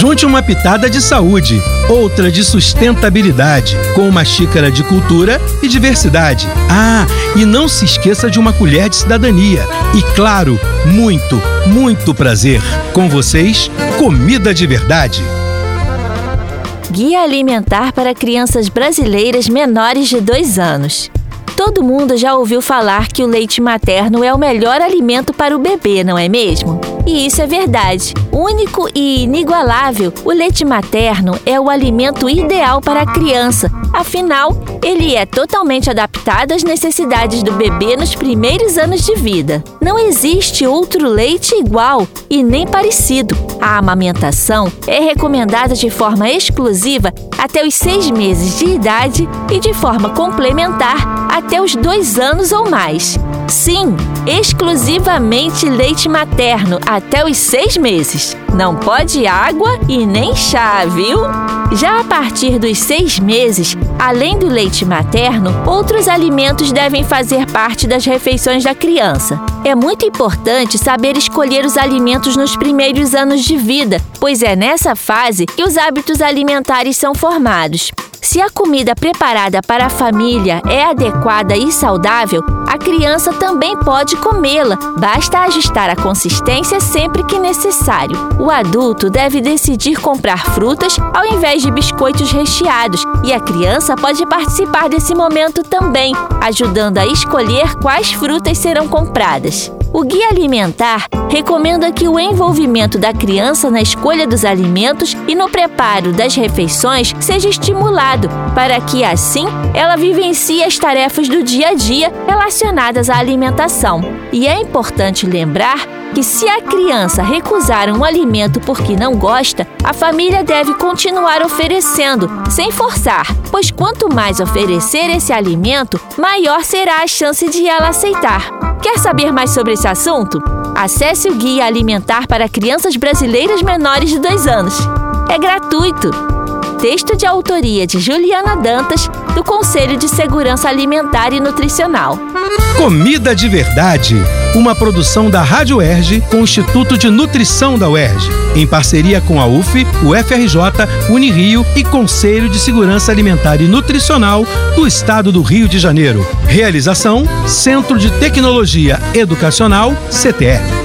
Junte uma pitada de saúde, outra de sustentabilidade, com uma xícara de cultura e diversidade. Ah, e não se esqueça de uma colher de cidadania. E claro, muito, muito prazer. Com vocês, comida de verdade. Guia Alimentar para Crianças Brasileiras Menores de 2 anos. Todo mundo já ouviu falar que o leite materno é o melhor alimento para o bebê, não é mesmo? E isso é verdade. Único e inigualável, o leite materno é o alimento ideal para a criança. Afinal, ele é totalmente adaptado às necessidades do bebê nos primeiros anos de vida. Não existe outro leite igual e nem parecido. A amamentação é recomendada de forma exclusiva até os seis meses de idade e de forma complementar até os dois anos ou mais. Sim, exclusivamente leite materno até os seis meses. Não pode água e nem chá, viu? Já a partir dos seis meses, além do leite materno, outros alimentos devem fazer parte das refeições da criança. É muito importante saber escolher os alimentos nos primeiros anos de vida, pois é nessa fase que os hábitos alimentares são formados. Se a comida preparada para a família é adequada e saudável, a criança também pode comê-la, basta ajustar a consistência sempre que necessário. O adulto deve decidir comprar frutas ao invés de biscoitos recheados e a criança pode participar desse momento também, ajudando a escolher quais frutas serão compradas. O Guia Alimentar recomenda que o envolvimento da criança na escolha dos alimentos e no preparo das refeições seja estimulado, para que assim ela vivencie as tarefas do dia a dia relacionadas à alimentação. E é importante lembrar que se a criança recusar um alimento porque não gosta, a família deve continuar oferecendo, sem forçar, pois quanto mais oferecer esse alimento, maior será a chance de ela aceitar. Quer saber mais sobre esse assunto? Acesse o Guia Alimentar para Crianças Brasileiras Menores de 2 anos. É gratuito. Texto de autoria de Juliana Dantas, do Conselho de Segurança Alimentar e Nutricional. Comida de Verdade, uma produção da Rádio Erge com o Instituto de Nutrição da UERJ, em parceria com a UF, o FRJ, Unirio e Conselho de Segurança Alimentar e Nutricional do Estado do Rio de Janeiro. Realização: Centro de Tecnologia Educacional, CTE.